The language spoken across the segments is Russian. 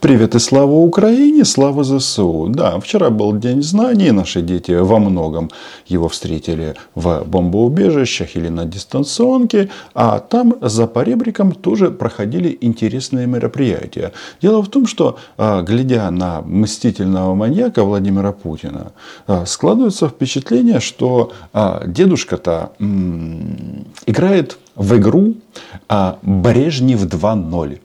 Привет и слава Украине, слава ЗСУ. Да, вчера был День знаний, наши дети во многом его встретили в бомбоубежищах или на дистанционке, а там за поребриком тоже проходили интересные мероприятия. Дело в том, что, а, глядя на мстительного маньяка Владимира Путина, а, складывается впечатление, что а, дедушка-то играет в игру Брежнев 2.0.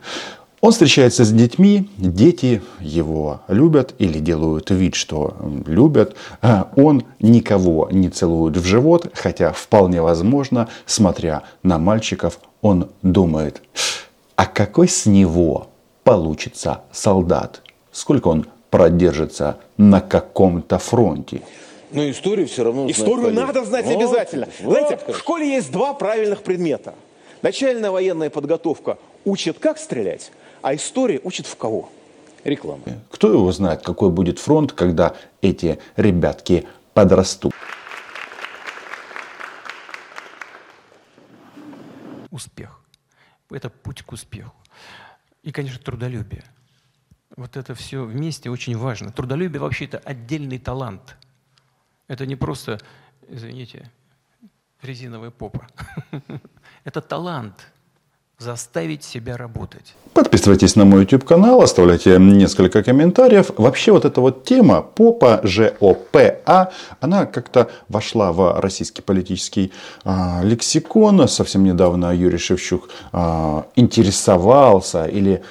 Он встречается с детьми, дети его любят или делают вид, что любят. А он никого не целует в живот, хотя вполне возможно, смотря на мальчиков, он думает, а какой с него получится солдат? Сколько он продержится на каком-то фронте? Но историю все равно Историю знать надо знать вот, обязательно. Вот, Знаете, вот. в школе есть два правильных предмета. Начальная военная подготовка учит, как стрелять, а история учит в кого? Реклама. Кто его знает, какой будет фронт, когда эти ребятки подрастут. Успех. Это путь к успеху. И, конечно, трудолюбие. Вот это все вместе очень важно. Трудолюбие вообще это отдельный талант. Это не просто, извините, резиновая попа. Это талант заставить себя работать. Подписывайтесь на мой YouTube канал, оставляйте несколько комментариев. Вообще вот эта вот тема ПОПа, ЖОПА, она как-то вошла в российский политический а, лексикон. Совсем недавно Юрий Шевчук а, интересовался или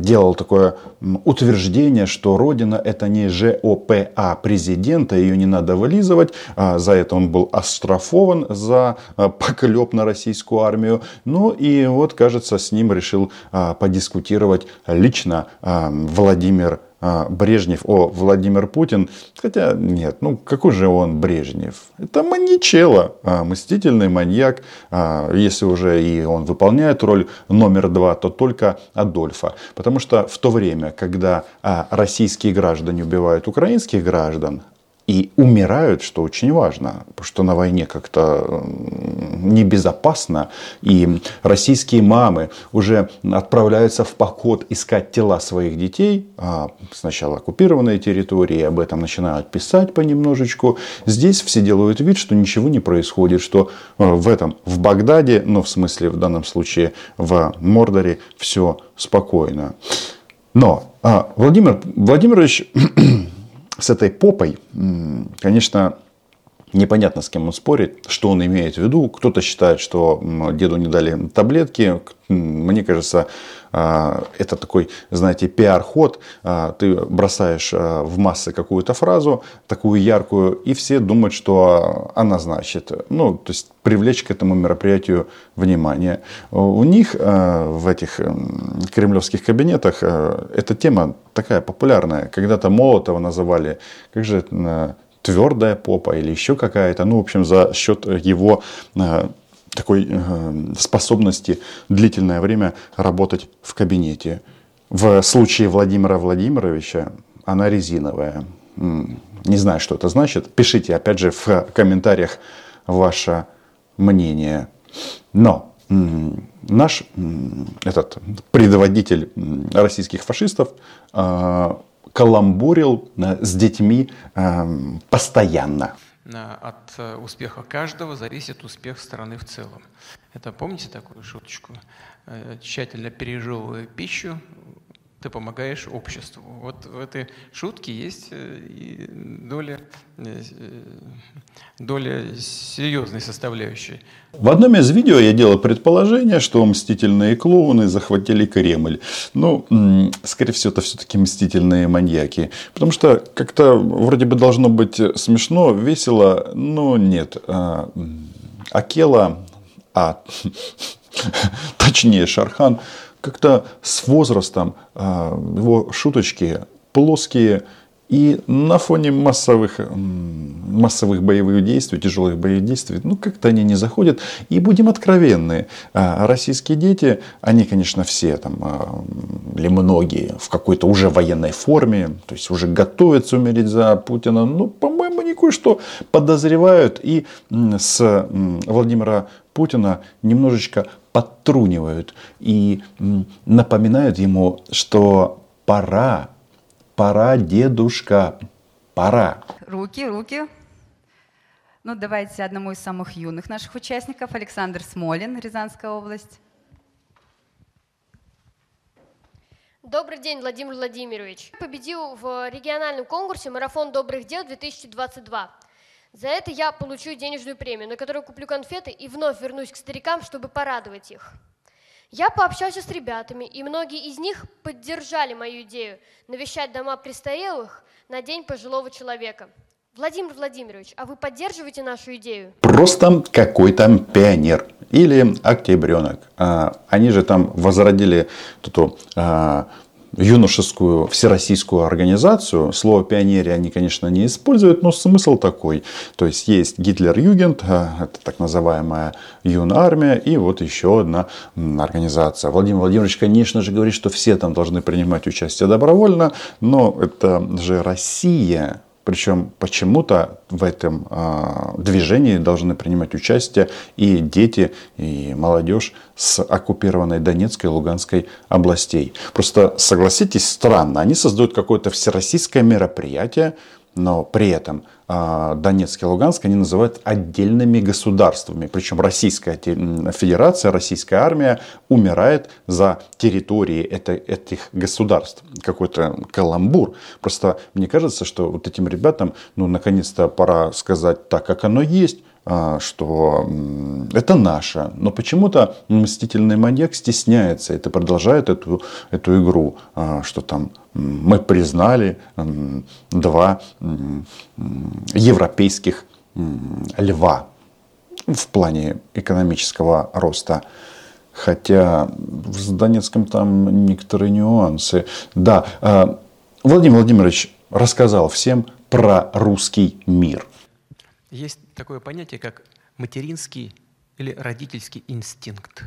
делал такое утверждение, что Родина это не ЖОПА президента, ее не надо вылизывать. А, за это он был острофован за а, поклеп на российскую армию. Ну и вот, кажется, с ним решил а, подискутировать лично Владимир Брежнев, о, Владимир Путин. Хотя нет, ну какой же он Брежнев? Это маньячело, а, мстительный маньяк. А, если уже и он выполняет роль номер два, то только Адольфа. Потому что в то время, когда российские граждане убивают украинских граждан, и умирают, что очень важно, потому что на войне как-то небезопасно, и российские мамы уже отправляются в поход искать тела своих детей, а сначала оккупированные территории, об этом начинают писать понемножечку. Здесь все делают вид, что ничего не происходит, что э, в этом, в Багдаде, ну в смысле в данном случае в Мордоре все спокойно. Но а, Владимир Владимирович с этой попой, конечно, непонятно, с кем он спорит, что он имеет в виду. Кто-то считает, что деду не дали таблетки. Мне кажется, а, это такой, знаете, пиар-ход. А, ты бросаешь а, в массы какую-то фразу, такую яркую, и все думают, что она значит. Ну, то есть привлечь к этому мероприятию внимание. У них в этих кремлевских кабинетах эта тема такая популярная. Когда-то Молотова называли, как же твердая попа или еще какая-то. Ну, в общем, за счет его э, такой э, способности длительное время работать в кабинете. В случае Владимира Владимировича она резиновая. Не знаю, что это значит. Пишите, опять же, в комментариях ваше мнение. Но наш этот предводитель российских фашистов э, каламбурил э, с детьми эм, постоянно. От э, успеха каждого зависит успех страны в целом. Это помните такую шуточку? Э, тщательно пережевывая пищу, ты помогаешь обществу. Вот в этой шутке есть э, и доля, э, доля серьезной составляющей. В одном из видео я делал предположение, что мстительные клоуны захватили Кремль. Ну, скорее всего, это все-таки мстительные маньяки. Потому что как-то вроде бы должно быть смешно, весело, но нет. А, Акела, а точнее Шархан, как-то с возрастом а, его шуточки плоские, и на фоне массовых, массовых боевых действий, тяжелых боевых действий, ну, как-то они не заходят. И будем откровенны, а, российские дети, они, конечно, все там, а, или многие, в какой-то уже военной форме, то есть уже готовятся умереть за Путина. Ну, по-моему, они кое-что подозревают. И с Владимира Путина немножечко подтрунивают и напоминают ему, что пора. Пора, дедушка, пора. Руки, руки. Ну, давайте одному из самых юных наших участников, Александр Смолин, Рязанская область. Добрый день, Владимир Владимирович. Победил в региональном конкурсе «Марафон добрых дел-2022». За это я получу денежную премию, на которую куплю конфеты и вновь вернусь к старикам, чтобы порадовать их. Я пообщался с ребятами, и многие из них поддержали мою идею навещать дома престарелых на День пожилого человека. Владимир Владимирович, а вы поддерживаете нашу идею? Просто какой-то пионер или октябренок. А, они же там возродили эту а, юношескую всероссийскую организацию. Слово пионерия они, конечно, не используют, но смысл такой. То есть есть Гитлер-Югент, а, это так называемая юная армия, и вот еще одна организация. Владимир Владимирович, конечно же, говорит, что все там должны принимать участие добровольно, но это же Россия, причем почему-то в этом э, движении должны принимать участие и дети, и молодежь с оккупированной Донецкой и Луганской областей. Просто согласитесь, странно, они создают какое-то всероссийское мероприятие, но при этом а, Донецк и Луганск они называют отдельными государствами. Причем Российская Федерация, Российская армия умирает за территории этих государств. Какой-то каламбур. Просто мне кажется, что вот этим ребятам, ну, наконец-то пора сказать так, как оно есть что это наше. Но почему-то мстительный маньяк стесняется это продолжает эту, эту игру, а, что там мы признали два европейских льва в плане экономического роста. Хотя с Донецком там некоторые нюансы. Да, а, Владимир Владимирович рассказал всем про русский мир. Есть такое понятие, как материнский или родительский инстинкт.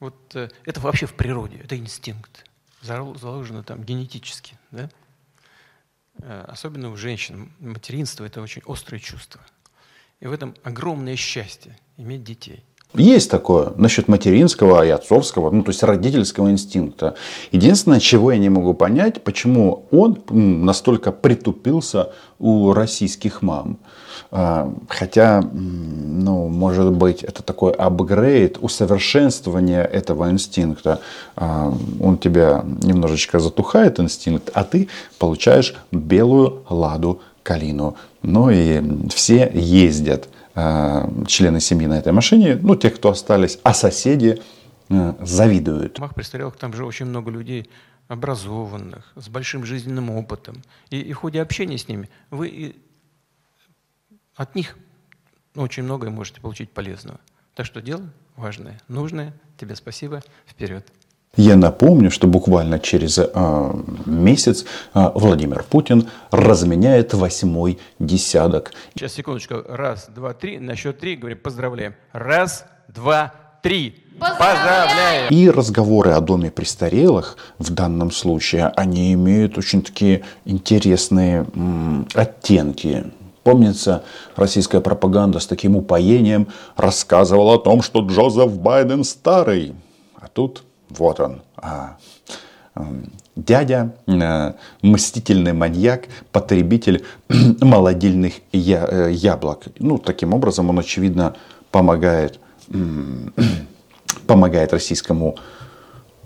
Вот э, это вообще в природе, это инстинкт, заложено там генетически. Да? Э, особенно у женщин. Материнство – это очень острое чувство. И в этом огромное счастье иметь детей – есть такое насчет материнского и отцовского, ну то есть родительского инстинкта. Единственное, чего я не могу понять, почему он настолько притупился у российских мам. А, хотя, ну, может быть, это такой апгрейд, усовершенствование этого инстинкта. А, он тебя немножечко затухает, инстинкт, а ты получаешь белую ладу калину. Ну и все ездят члены семьи на этой машине, ну, те, кто остались, а соседи э, завидуют. В домах престарелых там же очень много людей образованных, с большим жизненным опытом. И, и в ходе общения с ними вы от них очень многое можете получить полезного. Так что дело важное, нужное. Тебе спасибо. Вперед. Я напомню, что буквально через э, месяц э, Владимир Путин разменяет восьмой десяток. Сейчас, секундочку. Раз, два, три. На счет три говорим поздравляем. Раз, два, три. Поздравляем! И разговоры о доме престарелых в данном случае, они имеют очень такие интересные м, оттенки. Помнится, российская пропаганда с таким упоением рассказывала о том, что Джозеф Байден старый. А тут вот он, а, дядя, а, мстительный маньяк, потребитель молодильных я, э, яблок. Ну, таким образом он, очевидно, помогает, помогает российскому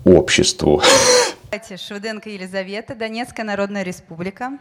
обществу. Шведенко Елизавета, Донецкая Народная Республика.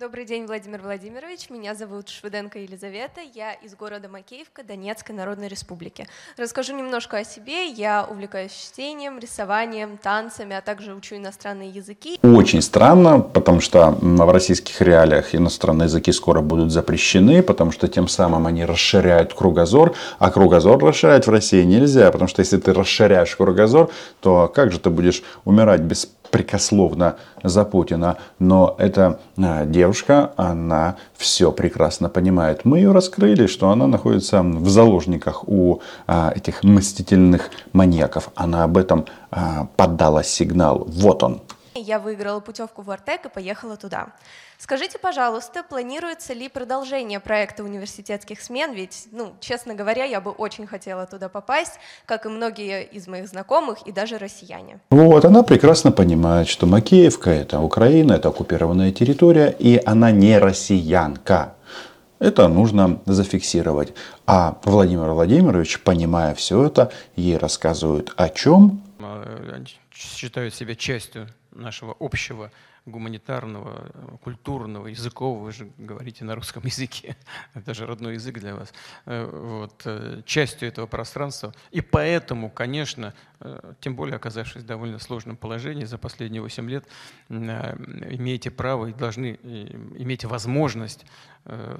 Добрый день, Владимир Владимирович. Меня зовут Шведенко Елизавета. Я из города Макеевка, Донецкой Народной Республики. Расскажу немножко о себе. Я увлекаюсь чтением, рисованием, танцами, а также учу иностранные языки. Очень странно, потому что в российских реалиях иностранные языки скоро будут запрещены, потому что тем самым они расширяют кругозор, а кругозор расширять в России нельзя, потому что если ты расширяешь кругозор, то как же ты будешь умирать без прикословно за Путина, но эта а, девушка, она все прекрасно понимает. Мы ее раскрыли, что она находится в заложниках у а, этих мстительных маньяков. Она об этом а, подала сигнал. Вот он. Я выиграла путевку в Артек и поехала туда. Скажите, пожалуйста, планируется ли продолжение проекта университетских смен? Ведь, ну, честно говоря, я бы очень хотела туда попасть, как и многие из моих знакомых и даже россияне. Вот, она прекрасно понимает, что Макеевка – это Украина, это оккупированная территория, и она не россиянка. Это нужно зафиксировать. А Владимир Владимирович, понимая все это, ей рассказывает о чем? Они считают себя частью нашего общего гуманитарного, культурного, языкового, вы же говорите на русском языке, это же родной язык для вас, э, вот, э, частью этого пространства. И поэтому, конечно, э, тем более оказавшись в довольно сложном положении за последние 8 лет, имеете право и должны иметь возможность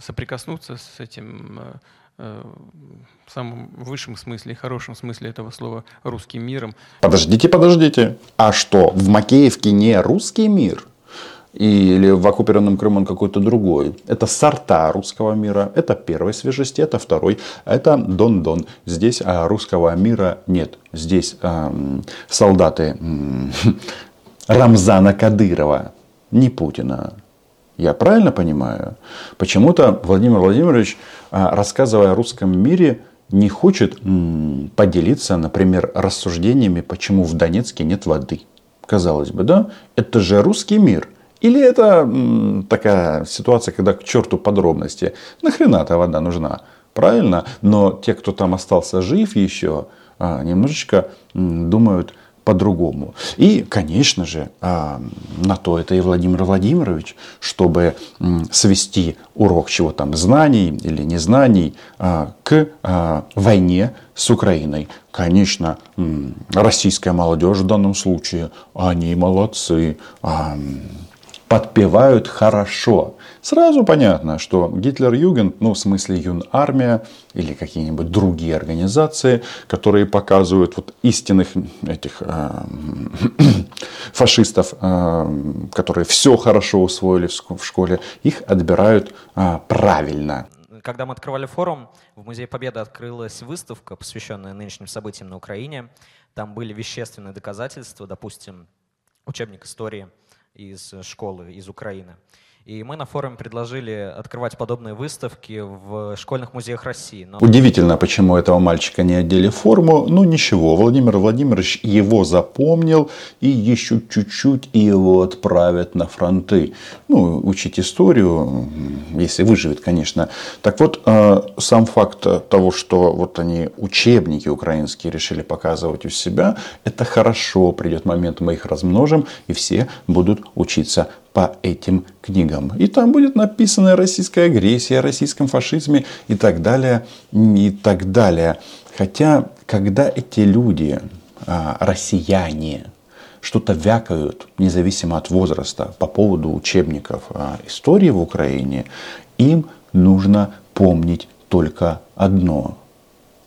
соприкоснуться с этим в самом высшем смысле и хорошем смысле этого слова русским миром. Подождите, подождите. А что, в Макеевке не русский мир? или в оккупированном Крыму он какой-то другой. Это сорта русского мира, это первой свежести, это второй, это Дон-Дон. Здесь а, русского мира нет. Здесь а, солдаты Рамзана Кадырова, не Путина. Я правильно понимаю? Почему-то Владимир Владимирович, а, рассказывая о русском мире, не хочет поделиться, например, рассуждениями, почему в Донецке нет воды. Казалось бы, да? Это же русский мир – или это такая ситуация, когда к черту подробности. Нахрена эта вода нужна? Правильно? Но те, кто там остался жив еще, а, немножечко думают по-другому. И, конечно же, а, на то это и Владимир Владимирович, чтобы свести урок чего там знаний или незнаний а, к а, войне с Украиной. Конечно, российская молодежь в данном случае, они молодцы. Подпевают хорошо. Сразу понятно, что Гитлер-Югент, ну в смысле Юн-армия или какие-нибудь другие организации, которые показывают вот истинных этих э, фашистов, э, которые все хорошо усвоили в школе, их отбирают э, правильно. Когда мы открывали форум, в Музее Победы открылась выставка, посвященная нынешним событиям на Украине. Там были вещественные доказательства, допустим, учебник истории – из школы, из Украины. И мы на форуме предложили открывать подобные выставки в школьных музеях России. Но... Удивительно, почему этого мальчика не одели форму. Ну ничего, Владимир Владимирович его запомнил и еще чуть-чуть и его отправят на фронты. Ну, учить историю, если выживет, конечно. Так вот, э, сам факт того, что вот они учебники украинские решили показывать у себя, это хорошо. Придет момент, мы их размножим, и все будут учиться по этим книгам. И там будет написана российская агрессия, о российском фашизме и так далее, и так далее. Хотя, когда эти люди, а, россияне, что-то вякают, независимо от возраста, по поводу учебников а, истории в Украине, им нужно помнить только одно.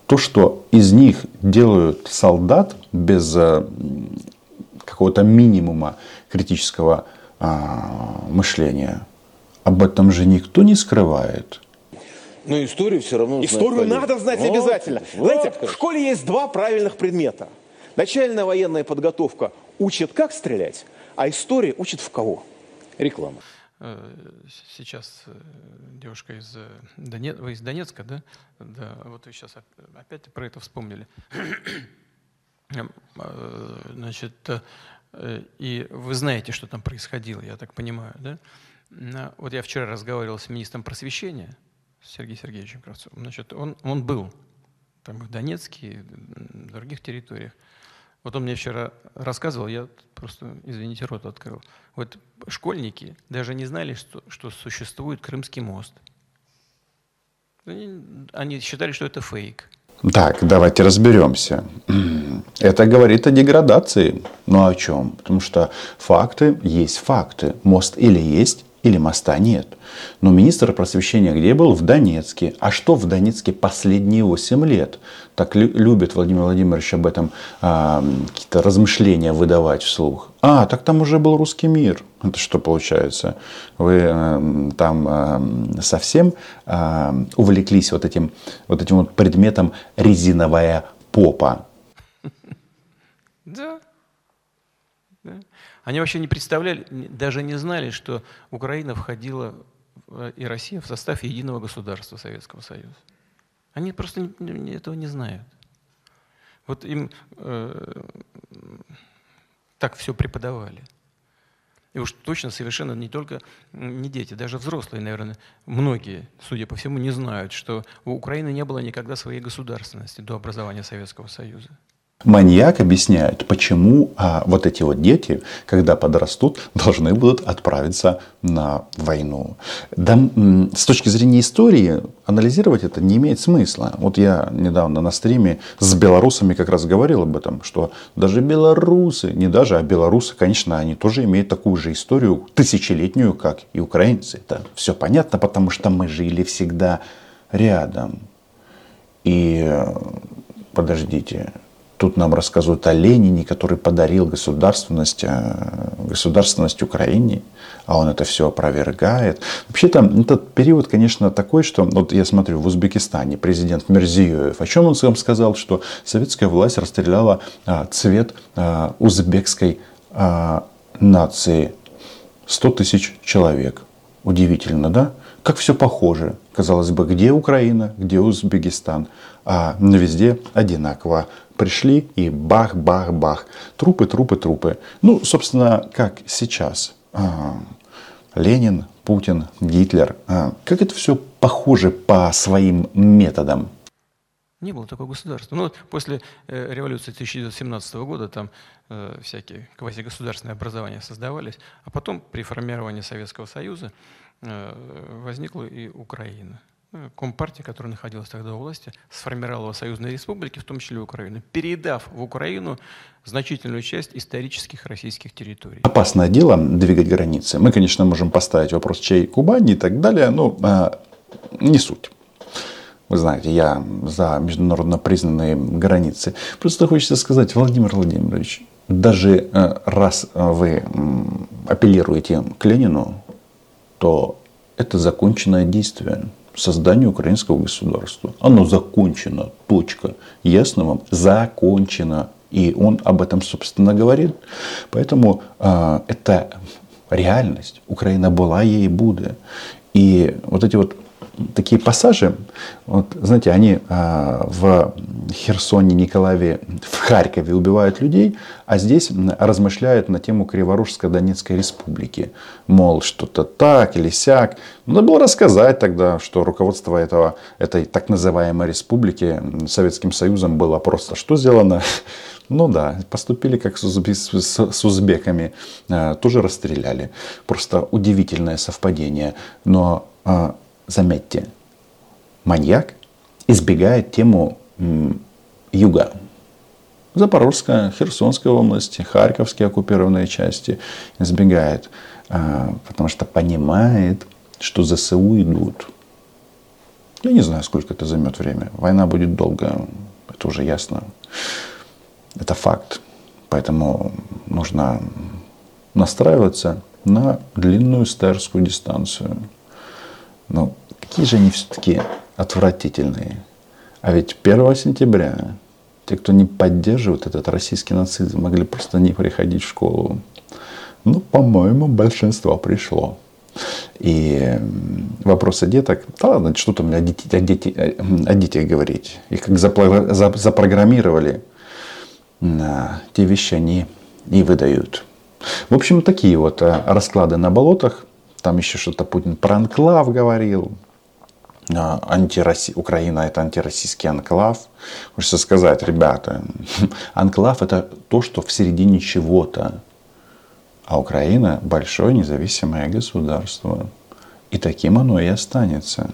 То, что из них делают солдат без а, какого-то минимума критического мышления. Об этом же никто не скрывает. Но историю все равно Историю надо знать вот, обязательно. Вот, Знаете, хорошо. в школе есть два правильных предмета. Начальная военная подготовка учит, как стрелять, а история учит в кого. Реклама. Э, сейчас э, девушка из, э, Донец... вы из Донецка, да? Да, вот вы сейчас опять про это вспомнили. Значит, и вы знаете, что там происходило, я так понимаю, да? Вот я вчера разговаривал с министром просвещения, Сергеем Сергеевичем Кравцовым. Значит, он, он был там в Донецке, в других территориях. Вот он мне вчера рассказывал, я просто, извините, рот открыл. Вот школьники даже не знали, что, что существует Крымский мост. Они, они считали, что это фейк. Так, давайте разберемся. Это говорит о деградации. Ну о чем? Потому что факты есть факты. Мост или есть, или моста нет. Но министр просвещения где был? В Донецке. А что в Донецке последние 8 лет? Так любит Владимир Владимирович об этом а, какие-то размышления выдавать вслух. А, так там уже был русский мир. Это что получается? Вы э, там э, совсем э, увлеклись вот этим, вот этим вот предметом резиновая попа? Да. Да? Они вообще не представляли, даже не знали, что Украина входила и Россия в состав единого государства Советского Союза. Они просто этого не знают. Вот им э, так все преподавали. И уж точно совершенно не только не дети, даже взрослые, наверное, многие, судя по всему, не знают, что у Украины не было никогда своей государственности до образования Советского Союза. Маньяк объясняет, почему а, вот эти вот дети, когда подрастут, должны будут отправиться на войну. Да, с точки зрения истории анализировать это не имеет смысла. Вот я недавно на стриме с белорусами как раз говорил об этом, что даже белорусы, не даже, а белорусы, конечно, они тоже имеют такую же историю тысячелетнюю, как и украинцы. Это все понятно, потому что мы жили всегда рядом. И э, подождите, Тут нам рассказывают о Ленине, который подарил государственность, э, государственность Украине, а он это все опровергает. Вообще-то этот период, конечно, такой, что вот я смотрю в Узбекистане президент Мерзиёев, о чем он сам сказал, что советская власть расстреляла а, цвет а, узбекской а, нации. 100 тысяч человек. Удивительно, да? Как все похоже. Казалось бы, где Украина, где Узбекистан, а везде одинаково пришли и бах-бах-бах. Трупы, трупы, трупы. Ну, собственно, как сейчас. А, Ленин, Путин, Гитлер. А, как это все похоже по своим методам? Не было такого государства. Ну, после э, революции 1917 года там э, всякие квазигосударственные образования создавались, а потом при формировании Советского Союза э, возникла и Украина. Э, Компартия, которая находилась тогда у власти, сформировала союзные республики, в том числе Украину, передав в Украину значительную часть исторических российских территорий. Опасное дело двигать границы. Мы, конечно, можем поставить вопрос, чей Кубани и так далее, но э, не суть. Вы знаете, я за международно признанные границы. Просто хочется сказать, Владимир Владимирович, даже э, раз вы апеллируете к Ленину, то это законченное действие создание украинского государства. Оно закончено. Точка. Ясно вам? Закончено. И он об этом, собственно, говорит. Поэтому э, это реальность. Украина была, ей и будет. И вот эти вот такие пассажи, вот, знаете, они а, в Херсоне, Николаеве, в Харькове убивают людей, а здесь размышляют на тему Криворужско-Донецкой республики. Мол, что-то так или сяк. Надо было рассказать тогда, что руководство этого, этой так называемой республики Советским Союзом было просто что сделано? Ну да, поступили как с, узбек, с, с узбеками, а, тоже расстреляли. Просто удивительное совпадение. Но а, заметьте, маньяк избегает тему юга. Запорожская, Херсонская области, Харьковские оккупированные части избегает, а, потому что понимает, что ЗСУ идут. Я не знаю, сколько это займет время. Война будет долго, это уже ясно. Это факт. Поэтому нужно настраиваться на длинную старскую дистанцию. Но какие же они все-таки отвратительные. А ведь 1 сентября те, кто не поддерживает этот российский нацизм, могли просто не приходить в школу. Ну, по-моему, большинство пришло. И вопросы деток, да ладно, что там о, дети, о, дети, о детях говорить. Их как запрограммировали, те вещи они и выдают. В общем, такие вот э, расклады на болотах. Там еще что-то Путин про анклав говорил. А, антироси... Украина это антироссийский анклав. Хочется сказать, ребята, анклав это то, что в середине чего-то. А Украина большое независимое государство. И таким оно и останется.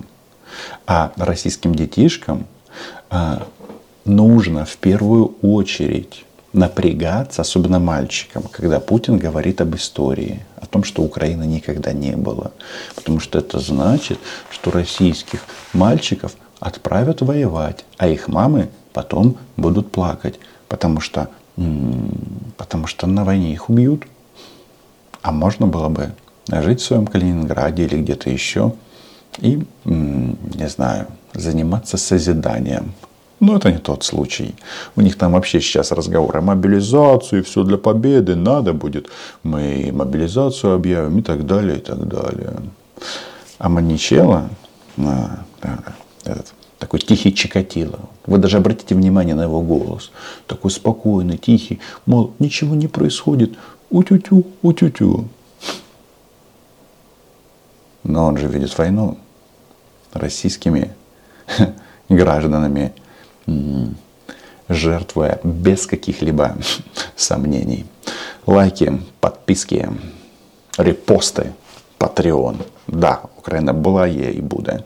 А российским детишкам а, нужно в первую очередь напрягаться, особенно мальчикам, когда Путин говорит об истории, о том, что Украины никогда не было. Потому что это значит, что российских мальчиков отправят воевать, а их мамы потом будут плакать, потому что, потому что на войне их убьют. А можно было бы жить в своем Калининграде или где-то еще и, не знаю, заниматься созиданием Но это не тот случай. У них там вообще сейчас разговор о мобилизации, все для победы, надо будет. Мы мобилизацию объявим и так далее, и так далее. А Маничела, а, этот, такой тихий Чикатило. Вы даже обратите внимание на его голос. Такой спокойный, тихий. Мол, ничего не происходит. Утю-тю, утю-тю. Но он же видит войну российскими гражданами, жертвуя без каких-либо сомнений. Лайки, подписки, репосты, Patreon. Да, Україна була, є і буде.